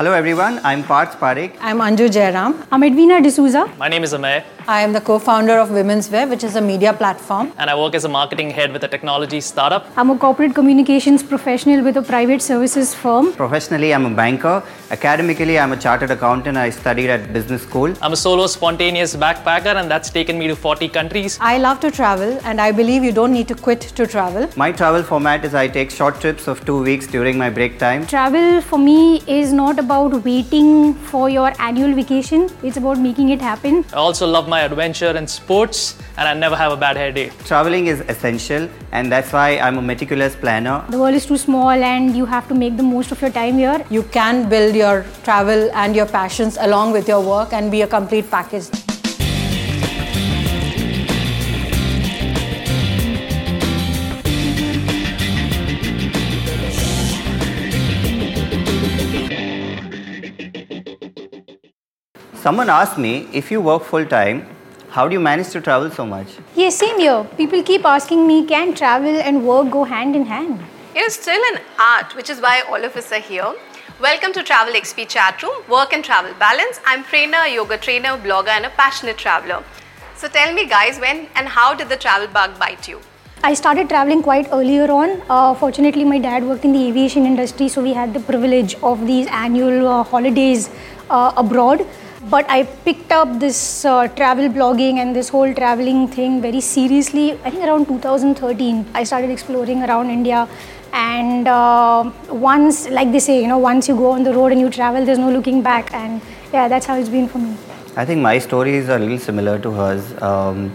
Hello everyone, I'm Parth Parikh. I'm Anju Jayaram. I'm Edwina D'Souza. My name is Amay. I am the co-founder of Women's Web, which is a media platform. And I work as a marketing head with a technology startup. I'm a corporate communications professional with a private services firm. Professionally, I'm a banker. Academically, I'm a chartered accountant. I studied at business school. I'm a solo spontaneous backpacker and that's taken me to 40 countries. I love to travel and I believe you don't need to quit to travel. My travel format is I take short trips of two weeks during my break time. Travel for me is not about waiting for your annual vacation. It's about making it happen. I also love my adventure and sports and I never have a bad hair day. Traveling is essential and that's why I'm a meticulous planner. The world is too small and you have to make the most of your time here. You can build your travel and your passions along with your work and be a complete package. Someone asked me, if you work full time, how do you manage to travel so much? Yes, same here. People keep asking me, can travel and work go hand in hand? It is still an art, which is why all of us are here. Welcome to Travel XP Chat Room, Work and Travel Balance. I'm Prerna, a yoga trainer, blogger, and a passionate traveler. So tell me, guys, when and how did the travel bug bite you? I started traveling quite earlier on. Uh, fortunately, my dad worked in the aviation industry, so we had the privilege of these annual uh, holidays uh, abroad. But I picked up this uh, travel blogging and this whole traveling thing very seriously. I think around 2013, I started exploring around India. And uh, once, like they say, you know, once you go on the road and you travel, there's no looking back. And yeah, that's how it's been for me. I think my story is a little similar to hers. Um,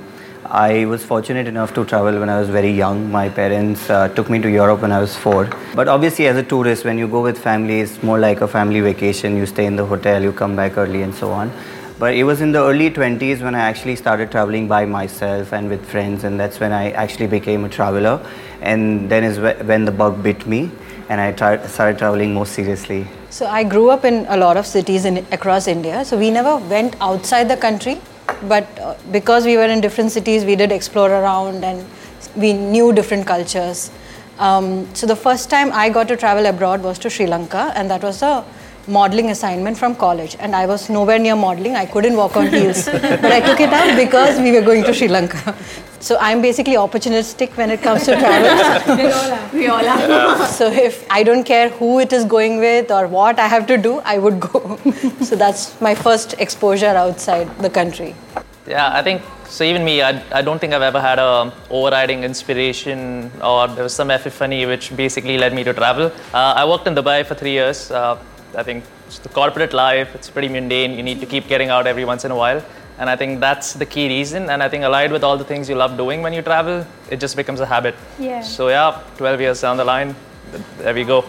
I was fortunate enough to travel when I was very young. My parents uh, took me to Europe when I was four. But obviously, as a tourist, when you go with family, it's more like a family vacation. You stay in the hotel, you come back early, and so on. But it was in the early 20s when I actually started traveling by myself and with friends, and that's when I actually became a traveler. And then is when the bug bit me, and I tried, started traveling more seriously. So I grew up in a lot of cities in, across India. So we never went outside the country but uh, because we were in different cities, we did explore around and we knew different cultures. Um, so the first time I got to travel abroad was to Sri Lanka, and that was a modeling assignment from college. And I was nowhere near modeling. I couldn't walk on heels, but I took it up because we were going to Sri Lanka. So I'm basically opportunistic when it comes to travel. we all are. So if I don't care who it is going with or what I have to do, I would go. so that's my first exposure outside the country. Yeah, I think so. Even me, I, I don't think I've ever had a overriding inspiration or there was some epiphany which basically led me to travel. Uh, I worked in Dubai for three years. Uh, I think the corporate life, it's pretty mundane. You need to keep getting out every once in a while. And I think that's the key reason. And I think allied with all the things you love doing when you travel, it just becomes a habit. Yeah. So yeah, 12 years down the line, there we go.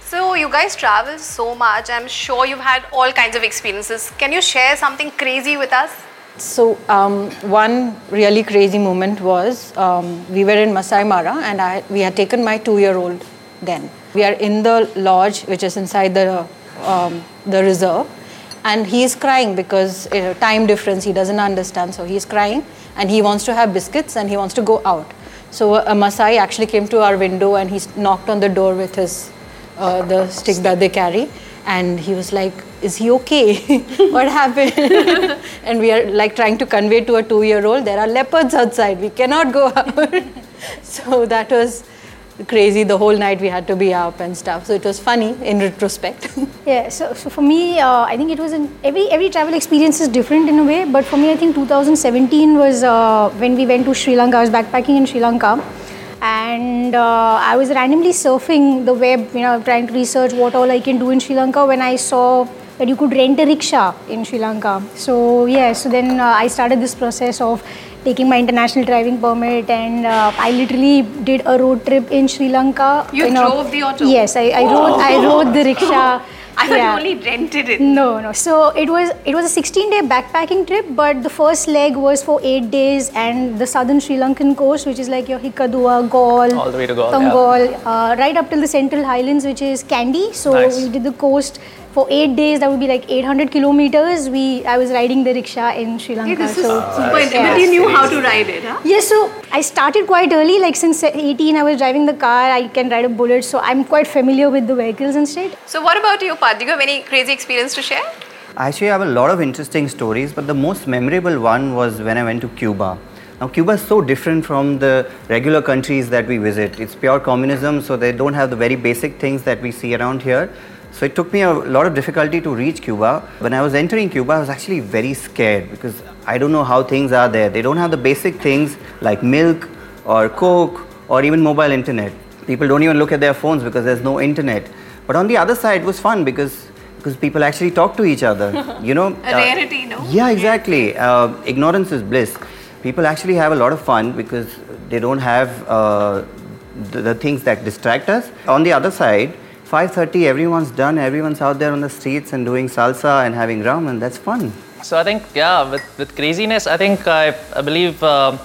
So you guys travel so much. I'm sure you've had all kinds of experiences. Can you share something crazy with us? So um, one really crazy moment was um, we were in Masai Mara and I, we had taken my two-year-old then. We are in the lodge which is inside the um, the reserve, and he is crying because you know, time difference he doesn't understand. So he is crying and he wants to have biscuits and he wants to go out. So a Masai actually came to our window and he knocked on the door with his uh, the stick that they carry. And he was like is he okay? What happened? And we are like trying to convey to a 2 year old there are leopards outside. We cannot go out. So that was crazy the whole night we had to be up and stuff. So it was funny in retrospect. Yeah so, so for me uh, i think it was an every every travel experience is different in a way but for me i think 2017 was uh, when we went to sri lanka. I was backpacking in sri lanka and uh, I was randomly surfing the web, you know, trying to research what all I can do in Sri Lanka when I saw that you could rent a rickshaw in Sri Lanka. So yeah, so then uh, I started this process of taking my international driving permit and uh, I literally did a road trip in Sri Lanka. You drove a, the auto? Yes, I, I rode I rode the rickshaw. I thought yeah. you only rented it. No, no. So it was it was a 16 day backpacking trip, but the first leg was for eight days, and the southern Sri Lankan coast, which is like your Hikkaduwa, Galle, all the way to Galle, Tangalle, yeah. uh, right up till the Central Highlands, which is Kandy. So nice. we did the coast for eight days, that would be like 800 kilometers. We I was riding the rickshaw in Sri Lanka. This is so super interesting. But you knew how to ride it, huh? Yes, so I started quite early. Like since 18, I was driving the car. I can ride a bullet, so I'm quite familiar with the vehicles and stuff. So what about you, Parth? Do you have any crazy experience to share? I actually, have a lot of interesting stories, but the most memorable one was when I went to Cuba. Now, Cuba is so different from the regular countries that we visit. It's pure communism, so they don't have the very basic things that we see around here. So it took me a lot of difficulty to reach Cuba. When I was entering Cuba, I was actually very scared because I don't know how things are there. They don't have the basic things like milk or coke or even mobile internet. People don't even look at their phones because there's no internet. But on the other side, it was fun because because people actually talk to each other. You know, A rarity, no? Yeah, exactly. Uh, ignorance is bliss. People actually have a lot of fun because they don't have uh, the, the things that distract us. On the other side, 5:30, everyone's done. Everyone's out there on the streets and doing salsa and having rum, and that's fun. So I think, yeah, with, with craziness, I think I, I believe uh,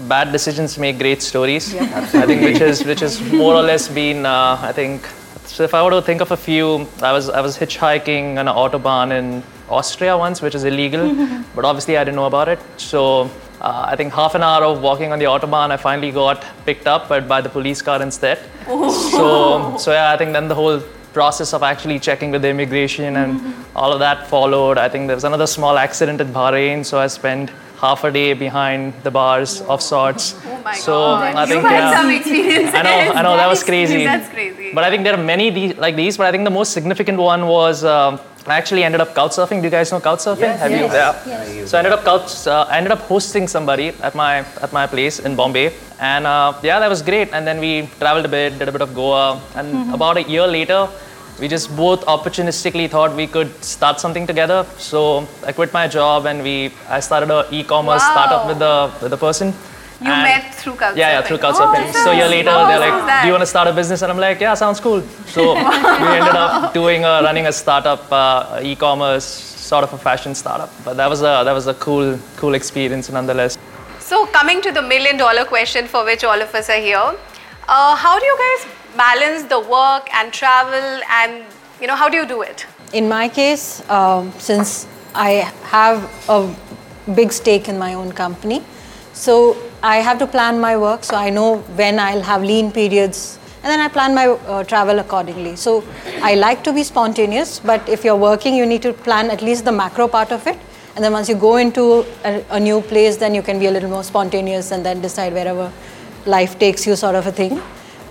bad decisions make great stories. I think which is which is more or less been, uh, I think. So if I were to think of a few, I was I was hitchhiking on an autobahn in Austria once, which is illegal, but obviously I didn't know about it. So uh, I think half an hour of walking on the autobahn, I finally got picked up but by the police car instead. So so yeah, I think then the whole process of actually checking with the immigration and all of that followed. I think there was another small accident in Bahrain, so I spent half a day behind the bars of sorts. Oh my so God. I think you had yeah. some experience. I know, I know, that was crazy. That's crazy. But I think there are many these, like these, but I think the most significant one was um, I actually ended up couch surfing. Do you guys know couch surfing? Have you? Yeah. So I ended up couch, uh, I ended up hosting somebody at my at my place in Bombay, and uh, yeah, that was great. And then we traveled a bit, did a bit of Goa, and about a year later, we just both opportunistically thought we could start something together. So I quit my job and we I started a e-commerce Wow. startup with the with the person. You And- met through Couchsurfing. yeah, yeah, through Oh, Couchsurfing. so a year later, How they're like, is that? "Do you want to start a business?" And I'm like, "Yeah, sounds cool." So we ended up doing a, running a startup, uh, e-commerce sort of a fashion startup. But that was a that was a cool cool experience nonetheless. So coming to the million dollar question for which all of us are here, uh, how do you guys balance the work and travel and you know how do you do it? In my case, um, since I have a big stake in my own company, so I have to plan my work so I know when I'll have lean periods and then I plan my uh, travel accordingly. So I like to be spontaneous, but if you're working, you need to plan at least the macro part of it. And then once you go into a, a new place, then you can be a little more spontaneous and then decide wherever life takes you, sort of a thing.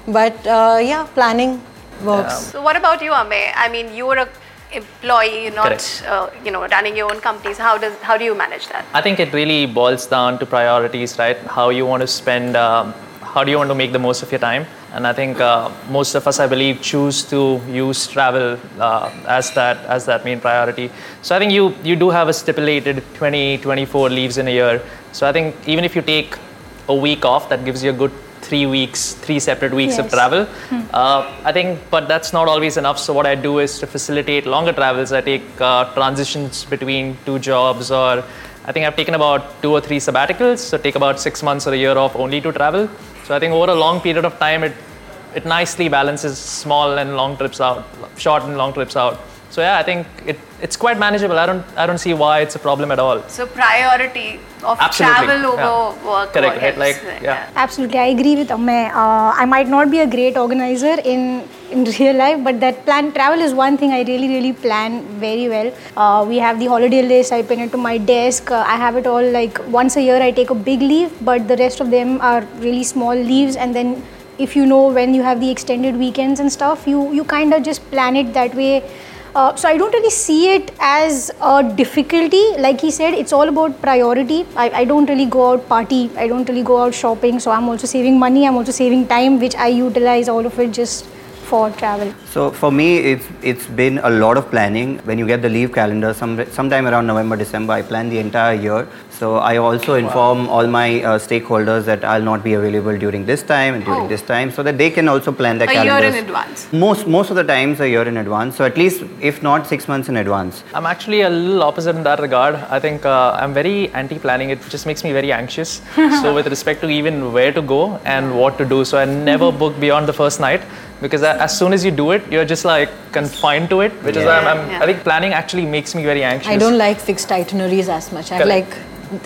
But uh, yeah, planning works. So what about you, Ame? I mean, you were a employee, not uh, you know running your own companies. How does how do you manage that? I think it really boils down to priorities, right? How you want to spend, um, how do you want to make the most of your time? And I think uh, most of us, I believe, choose to use travel uh, as that as that main priority. So I think you you do have a stipulated 20, 24 leaves in a year. So I think even if you take a week off, that gives you a good three weeks, three separate weeks of Yes. travel. Uh, I think, but that's not always enough. So what I do is to facilitate longer travels. I take uh, transitions between two jobs, or I think I've taken about two or three sabbaticals. So take about six months or a year off only to travel. So I think over a long period of time, it it nicely balances small and long trips out, short and long trips out. So yeah, I think it, it's quite manageable. I don't I don't see why it's a problem at all. So priority of Absolutely, travel over yeah. work. Correct, or right, helps, like, yeah. Absolutely, I agree with Amay. Uh, I might not be a great organizer in in real life, but that plan travel is one thing I really really plan very well. Uh, we have the holiday list. I pin it to my desk. Uh, I have it all like once a year. I take a big leave, but the rest of them are really small leaves. And then if you know when you have the extended weekends and stuff, you you kind of just plan it that way. Uh, so I don't really see it as a difficulty. Like he said, it's all about priority. I, I don't really go out party. I don't really go out shopping. So I'm also saving money. I'm also saving time, which I utilize all of it just for travel. So for me, it's it's been a lot of planning. When you get the leave calendar, some sometime around November, December, I plan the entire year. So I also inform all my uh, stakeholders that I'll not be available during this time and during Oh. this time, so that they can also plan their A year calendars. in advance. Most most of the times a year in advance. So at least if not six months in advance. I'm actually a little opposite in that regard. I think uh, I'm very anti-planning. It just makes me very anxious. so with respect to even where to go and what to do, so I never book beyond the first night. Because as soon as you do it, you're just like confined to it, which is why I'm, I'm, Yeah. I think planning actually makes me very anxious. I don't like fixed itineraries as much. I like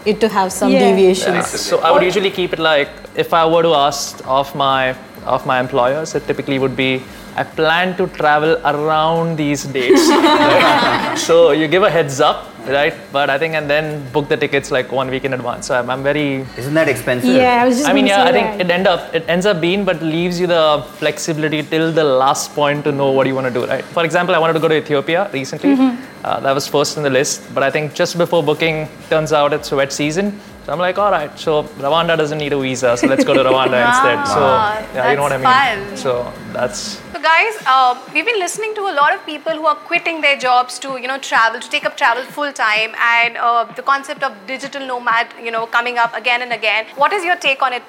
it to have some Yeah. deviations. So I would usually keep it like if I were to ask of my of my employers, it typically would be I plan to travel around these dates. So you give a heads up, right? But I think and then book the tickets like one week in advance. So I'm, I'm very Isn't that expensive? Yeah, I was just I mean, yeah, say I think that. it end up it ends up being, but leaves you the flexibility till the last point to know what you want to do, right? For example, I wanted to go to Ethiopia recently. Uh, that was first in the list, but I think just before booking, turns out it's wet season. So I'm like, all right, so Rwanda doesn't need a visa, so let's go to Rwanda instead. So Wow, yeah, you know what I mean. fun. So that's So guys, uh, we've been listening to a lot of people who are quitting their jobs to you know travel to take up travel full time, and uh, the concept of digital nomad you know coming up again and again. What is your take on it,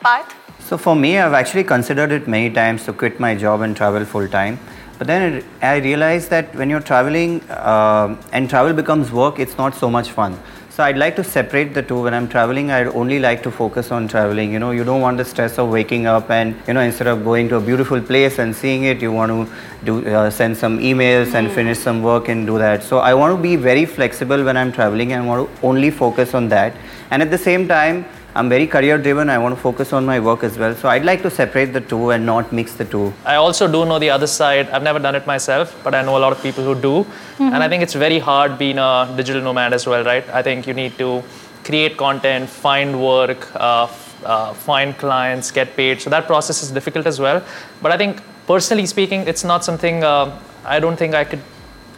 Parth? So for me, I've actually considered it many times to quit my job and travel full time. But then I realized that when you're traveling um and travel becomes work, it's not so much fun. So I'd like to separate the two. When I'm traveling, I'd only like to focus on traveling. You know, you don't want the stress of waking up and you know instead of going to a beautiful place and seeing it, you want to do uh, send some emails and finish some work and do that. So I want to be very flexible when I'm traveling and want to only focus on that. And at the same time, I'm very career driven. I want to focus on my work as well. So I'd like to separate the two and not mix the two. I also do know the other side. I've never done it myself, but I know a lot of people who do. And I think it's very hard being a digital nomad as well, right? I think you need to create content, find work, uh, uh, find clients, get paid. So that process is difficult as well. But I think, personally speaking, it's not something uh, I don't think I could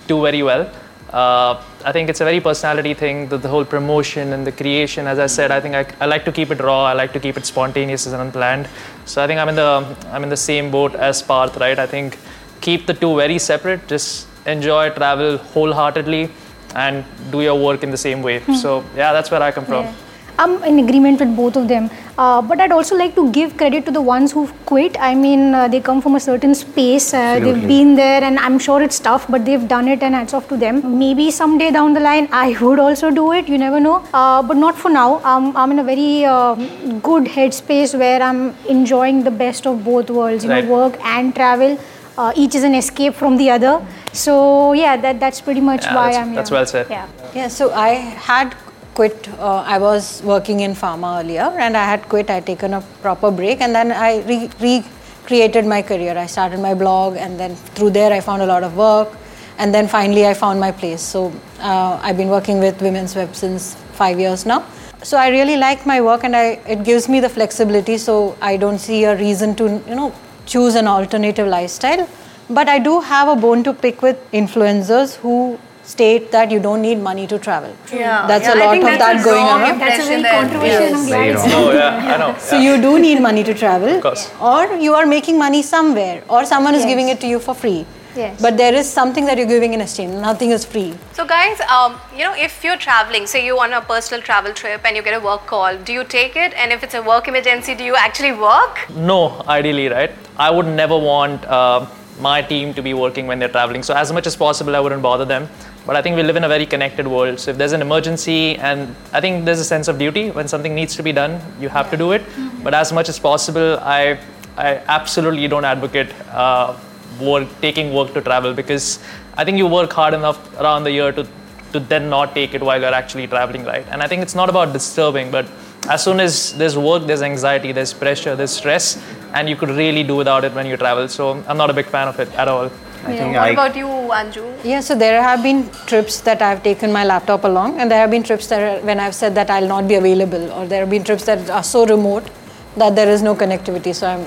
do very well. Uh, I think it's a very personality thing, the, the whole promotion and the creation. As I said, I think I, I like to keep it raw. I like to keep it spontaneous and unplanned. So I think I'm in the I'm in the same boat as Parth, right? I think keep the two very separate. Just enjoy travel wholeheartedly and do your work in the same way. So yeah, that's where I come from. Yeah. I'm in agreement with both of them. Uh, but I'd also like to give credit to the ones who've quit. I mean, uh, they come from a certain space. Uh, they've been there, and I'm sure it's tough, but they've done it, and hats off to them. Maybe someday down the line, I would also do it. You never know. Uh, but not for now. Um, I'm in a very um good headspace where I'm enjoying the best of both worlds. You Right. know, work and travel. Uh, each is an escape from the other. So yeah, that that's pretty much Yeah, why that's- I'm here. that's here. well said. Yeah. Yeah, so I had quit. Uh, I was working in pharma earlier, and I had quit. I had taken a proper break, and then I re- recreated my career. I started my blog, and then through there, I found a lot of work, and then finally, I found my place. So uh, I've been working with Women's Web since five years now. So I really like my work, and I, it gives me the flexibility. So I don't see a reason to, you know, choose an alternative lifestyle. But I do have a bone to pick with influencers who state that you don't need money to travel. Yeah, That's yeah, a I lot think of that going on. That's a very impression controversial. Yes. I'm glad Very it's wrong. Oh yeah, I know. So you do need money to travel, of course. or you are making money somewhere, or someone is Yes. giving it to you for free. Yes. But there is something that you're giving in exchange. Nothing is free. So guys, um, you know, if you're traveling, say you're on a personal travel trip and you get a work call, do you take it? And if it's a work emergency, do you actually work? No, ideally, right? I would never want uh, my team to be working when they're traveling. So, as much as possible, I wouldn't bother them. But I think we live in a very connected world. So, if there's an emergency, and I think there's a sense of duty when something needs to be done, you have to do it. But as much as possible, I, I absolutely don't advocate uh, work, taking work to travel because I think you work hard enough around the year to, to then not take it while you're actually traveling, right? And I think it's not about disturbing, but as soon as there's work, there's anxiety, there's pressure, there's stress, and you could really do without it when you travel. So I'm not a big fan of it at all. I think What I, about you, Anju? Yeah, so there have been trips that I've taken my laptop along, and there have been trips that are, when I've said that I'll not be available, or there have been trips that are so remote that there is no connectivity. So I'm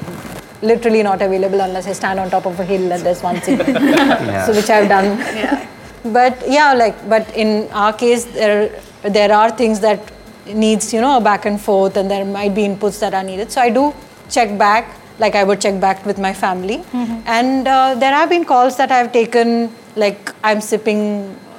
literally not available unless I stand on top of a hill and there's one signal. So which I've done. Yeah. But yeah, like but in our case, there there are things that needs you know a back and forth, and there might be inputs that are needed. So I do check back, like I would check back with my family, and uh, there have been calls that I've taken, like I'm sipping.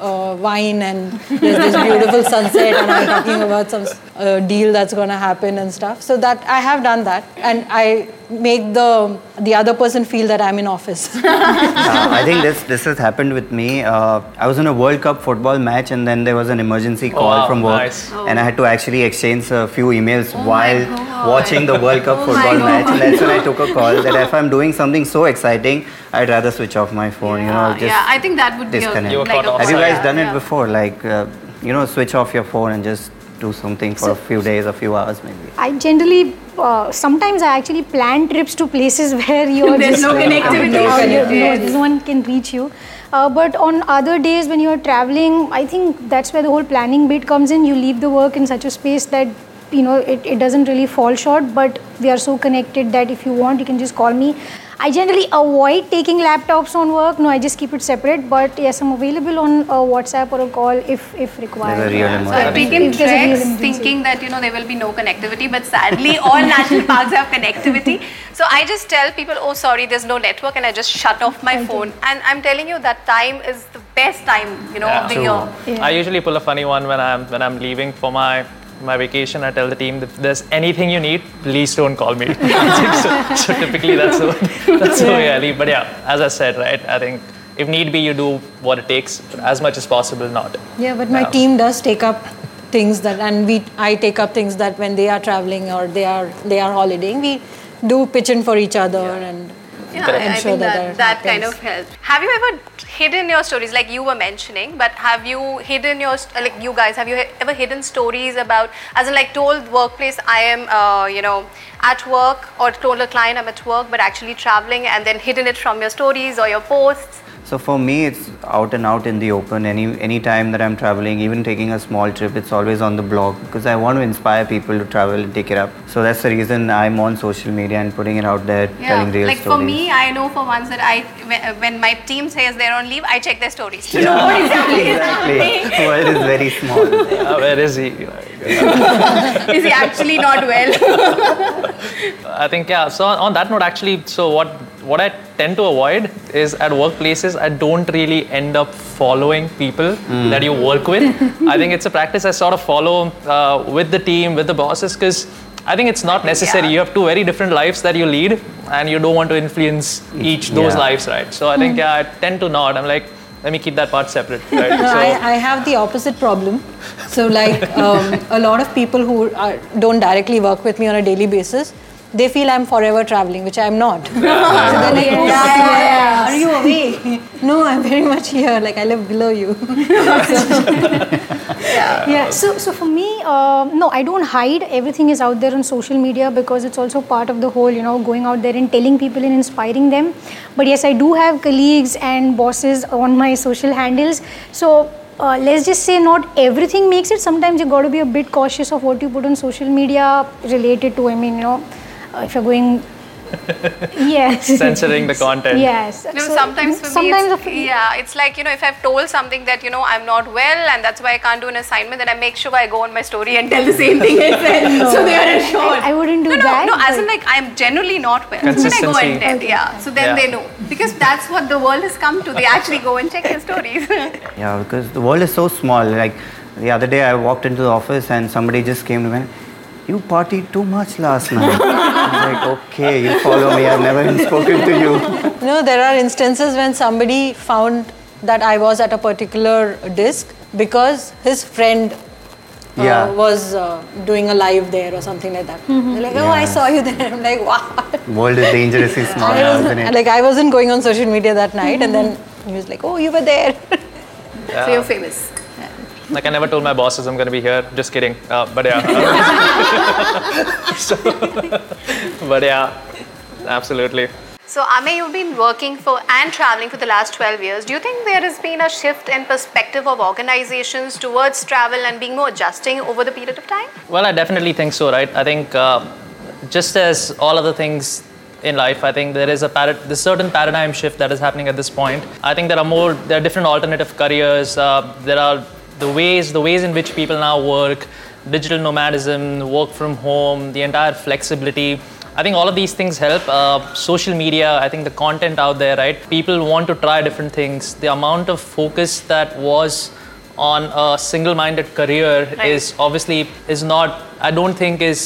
Uh, wine and there's this beautiful sunset and I'm talking about some uh, deal that's going to happen and stuff. So that I have done that and I make the the other person feel that I'm in office. uh, I think this this has happened with me. Uh, I was in a World Cup football match, and then there was an emergency call wow, from work, nice. and I had to actually exchange a few emails while watching the World Cup Oh football match. And that's when I took a call that if I'm doing something so exciting, I'd rather switch off my phone. you know, Yeah, just yeah, I think that would be a, disconnect. Like a Have you guard. guys yeah, done it before? Like, uh, you know, switch off your phone and just do something for a few days, a few hours, maybe. I generally, uh, sometimes I actually plan trips to places where you're There's just no connectivity. No, No no, no one can reach you. Uh, but on other days when you're traveling, I think that's where the whole planning bit comes in. You leave the work in such a space that you know it, it doesn't really fall short. But we are so connected that if you want, you can just call me. I generally avoid taking laptops on work. No, I just keep it separate. But yes, I'm available on a WhatsApp or a call if if required. There's a So I've taken If there's a real treks thinking that you know there will be no connectivity, but sadly all national parks have connectivity. So I just tell people, oh sorry, there's no network, and I just shut off my phone. And I'm telling you that time is the best time, you know, Yeah. of the True. year. Yeah. I usually pull a funny one when I'm when I'm leaving for my my vacation. I tell the team if there's anything you need, please don't call me. so, so typically that's the that's the way I leave. But yeah, as I said, right, I think if need be, you do what it takes, but as much as possible, not. Yeah, but my Yeah. team does take up things that, and we I take up things that when they are traveling or they are they are holidaying, we do pitch in for each other and Yeah, I, think that that, that, that kind of helps. Have you ever hidden your stories, like you were mentioning, but have you hidden your, like you guys, have you ever hidden stories about, as in like told workplace, I am, uh, you know, at work, or told a client I'm at work, but actually traveling, and then hidden it from your stories or your posts? So for me, it's out and out in the open. Any any time that I'm traveling, even taking a small trip, it's always on the blog because I want to inspire people to travel and take it up. So that's the reason I'm on social media and putting it out there, telling real like stories. for me, I know for once that I, when, when my team says they're on leave, I check their stories. to Yeah, know what exactly is exactly. happening. The world is very small. Uh, where is he? Is he actually not well? I think yeah. So on, on that note, actually, so what what I tend to avoid is at workplaces I don't really end up following people that you work with. I think it's a practice I sort of follow uh, with the team, with the bosses, because I think it's not necessary. yeah. You have two very different lives that you lead, and you don't want to influence each those lives, right? So I think yeah, I tend to not. I'm like, let me keep that part separate, right? No, so, I, I have the opposite problem. So, like um, a lot of people who are, don't directly work with me on a daily basis, they feel I'm forever traveling, which I'm not. so they're like, "Oh, yeah, yeah, are you away? no, I'm very much here. Like I live below you. Yeah, yeah. so, so for me, um, no, I don't hide. Everything is out there on social media because it's also part of the whole, you know, going out there and telling people and inspiring them. But yes, I do have colleagues and bosses on my social handles. So uh, let's just say not everything makes it. Sometimes you got to be a bit cautious of what you put on social media related to, I mean, you know, uh, Uh, if you're going. yes. Censoring the content. Yes. No, So, sometimes for sometimes me, of- it's, yeah, it's like you know, if I've told something that you know I'm not well and that's why I can't do an assignment, then I make sure I go on my story and tell the same thing I said, so they are assured. I- I wouldn't do no, no, that, No, as in like I'm generally not well. Then I go and tell, yeah. So then Yeah. they know because that's what the world has come to. They actually go and check your stories. Yeah, because the world is so small. Like the other day, I walked into the office and somebody just came to me. You partied too much last night. I was like, okay, you follow me. I've never even spoken to you. No, there are instances when somebody found that I was at a particular disc because his friend uh, Yeah. was uh, doing a live there or something like that. They're like, oh, I saw you there. I'm like, wow. World is dangerously small now, isn't it? like I wasn't going on social media that night, and then he was like, "Oh, you were there." so you're famous. Like I never told my bosses I'm going to be here. Just kidding. Uh, but yeah. So- but yeah, absolutely. So, Ame, you've been working for and traveling for the last 12 years. Do you think there has been a shift in perspective of organizations towards travel and being more adjusting over the period of time? Well, I definitely think so, right? I think uh, just as all other things in life, I think there is a parad- this certain paradigm shift that is happening at this point. I think there are more, there are different alternative careers. Uh, there are the ways, the ways in which people now work, digital nomadism, work from home, the entire flexibility. I think all of these things help. Uh, social media, I think the content out there, right? People want to try different things. The amount of focus that was on a single-minded career Right. is obviously is not. I don't think is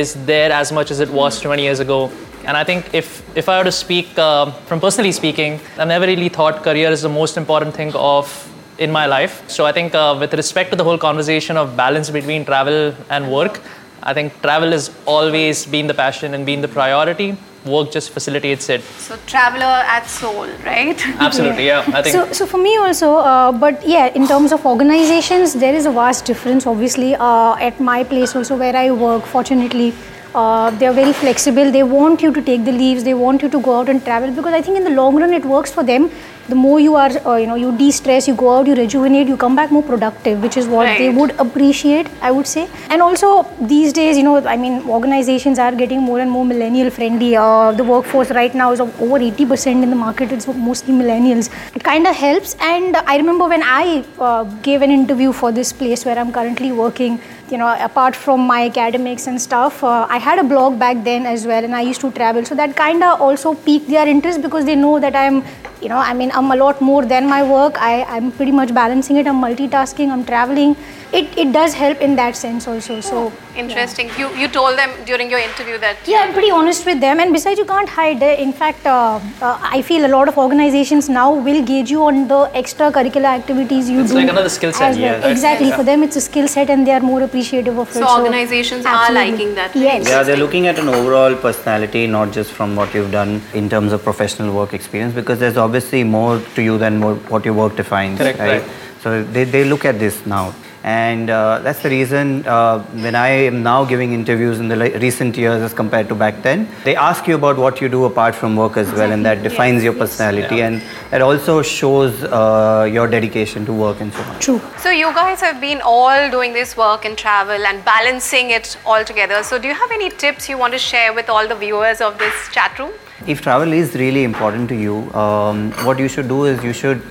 is there as much as it was 20 years ago. And I think if if I were to speak uh, from personally speaking, I never really thought career is the most important thing of in my life. So I think uh, with respect to the whole conversation of balance between travel and work, I think travel has always been the passion and been the priority. Work just facilitates it. So traveler at soul, right? Absolutely, yeah. I think So, so for me also, uh, but yeah, in terms of organizations, there is a vast difference. Obviously, uh, at my place also where I work, fortunately, uh, they are very flexible. They want you to take the leaves. They want you to go out and travel because I think in the long run it works for them. The more you are, uh, you know, you de-stress, you go out, you rejuvenate, you come back more productive, which is what they would appreciate, I would say. And also these days, you know, I mean, organizations are getting more and more millennial friendly. Uh, the workforce right now is of over 80% in the market. It's mostly millennials. It kind of helps. And I remember when I uh, gave an interview for this place where I'm currently working. You know, apart from my academics and stuff, uh, I had a blog back then as well, and I used to travel. So that kind of also piqued their interest because they know that I'm, you know, I mean, I'm a lot more than my work. I, I'm pretty much balancing it. I'm multitasking. I'm traveling. It, it does help in that sense also. So Interesting. You you told them during your interview that yeah, I'm pretty honest with them, and besides, you can't hide. In fact, uh, uh, I feel a lot of organizations now will gauge you on the extracurricular activities you It's do. like another skill set, as well. yeah. Exactly. Yeah. For them, it's a skill set, and they are more appreciative of So it. So organizations are liking that, right? Yes. Yeah, they're looking at an overall personality, not just from what you've done in terms of professional work experience, because there's obviously more to you than what, what your work defines. Correct, right. So they, they look at this now. And uh, that's the reason uh, when I am now giving interviews in the le- recent years as compared to back then, they ask you about what you do apart from work as well, and that defines your personality, and it also shows uh, your dedication to work and so on. True. So you guys have been all doing this work and travel and balancing it all together. So do you have any tips you want to share with all the viewers of this chat room? if travel is really important to you, um, what you should do is you should,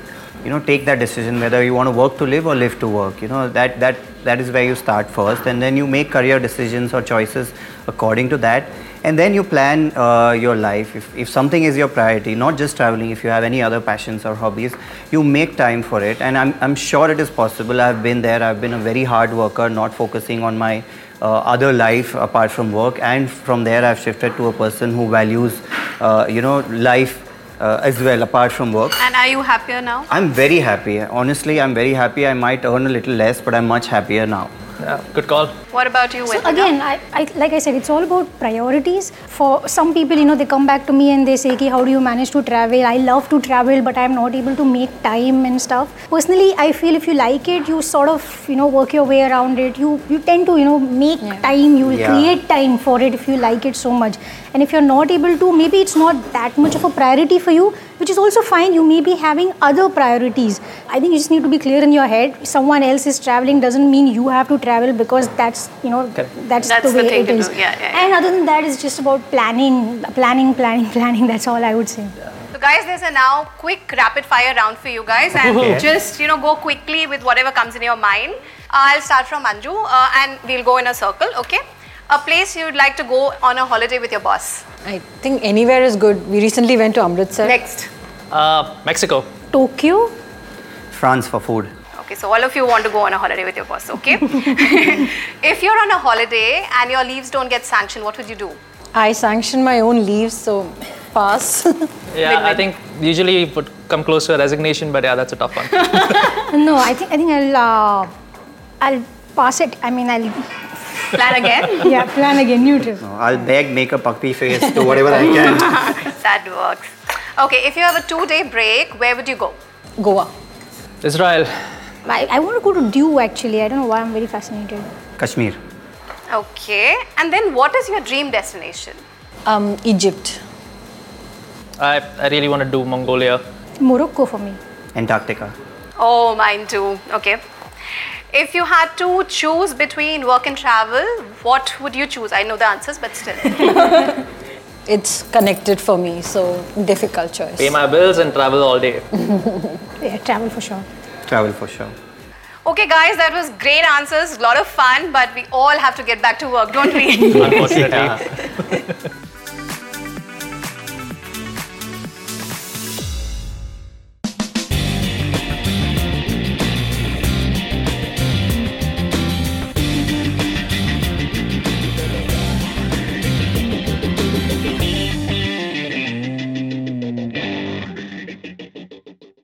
you know, take that decision whether you want to work to live or live to work. You know that that that is where you start first, and then you make career decisions or choices according to that, and then you plan uh, your life. If if something is your priority, not just traveling, if you have any other passions or hobbies, you make time for it, and I'm I'm sure it is possible. I've been there. I've been a very hard worker, not focusing on my uh, other life apart from work and from there i've shifted to a person who values uh, you know life uh, as well apart from work And are you happier now? i'm very happy honestly i'm very happy i might earn a little less but i'm much happier now yeah, good call. What about you, So again, I, I, like I said, it's all about priorities. For some people, you know, they come back to me and they say, "Ki, how do you manage to travel? I love to travel, but I'm not able to make time and stuff." Personally, I feel if you like it, you sort of, you know, work your way around it. You you tend to, you know, make time. You will Yeah. create time for it if you like it so much. And if you're not able to, maybe it's not that much of a priority for you, which is also fine. You may be having other priorities. I think you just need to be clear in your head. Someone else is traveling doesn't mean you have to travel because that's you know Correct. that's, That's the the way thing it to is. do. Yeah, yeah, yeah. And other than that, it's just about planning, planning, planning, planning. That's all I would say. So guys, there's a now quick rapid fire round for you guys and Okay. just, you know, go quickly with whatever comes in your mind. I'll start from Anju uh, and we'll go in a circle, okay? A place you'd like to go on a holiday with your boss. I think anywhere is good. We recently went to Amritsar. Next. Uh, Mexico. Tokyo. france for food Okay, so all of you want to go on a holiday with your boss, okay? if you're on a holiday and your leaves don't get sanctioned, what would you do? I sanction my own leaves, so pass. Yeah, I think usually it would come close to a resignation, but yeah, that's a tough one. No, I think I think I'll uh, I'll pass it. I mean, I'll Plan again? yeah plan again. Neutral. i'll beg make a puppy face do whatever i can that works. Okay, if you have a two-day break, where would you go? Goa. Israel. I, I want to go to Diu actually. I don't know why I'm very fascinated. kashmir Okay, and then what is your dream destination? Um, Egypt. I, I really want to do Mongolia. Morocco for me. antarctica Oh, mine too. Okay. If you had to choose between work and travel, what would you choose? I know the answers, but still. It's connected for me, so difficult choice. Pay my bills and travel all day. Yeah, travel for sure. travel for sure Okay, guys, that was great answers, a lot of fun, but we all have to get back to work, don't we? Unfortunately.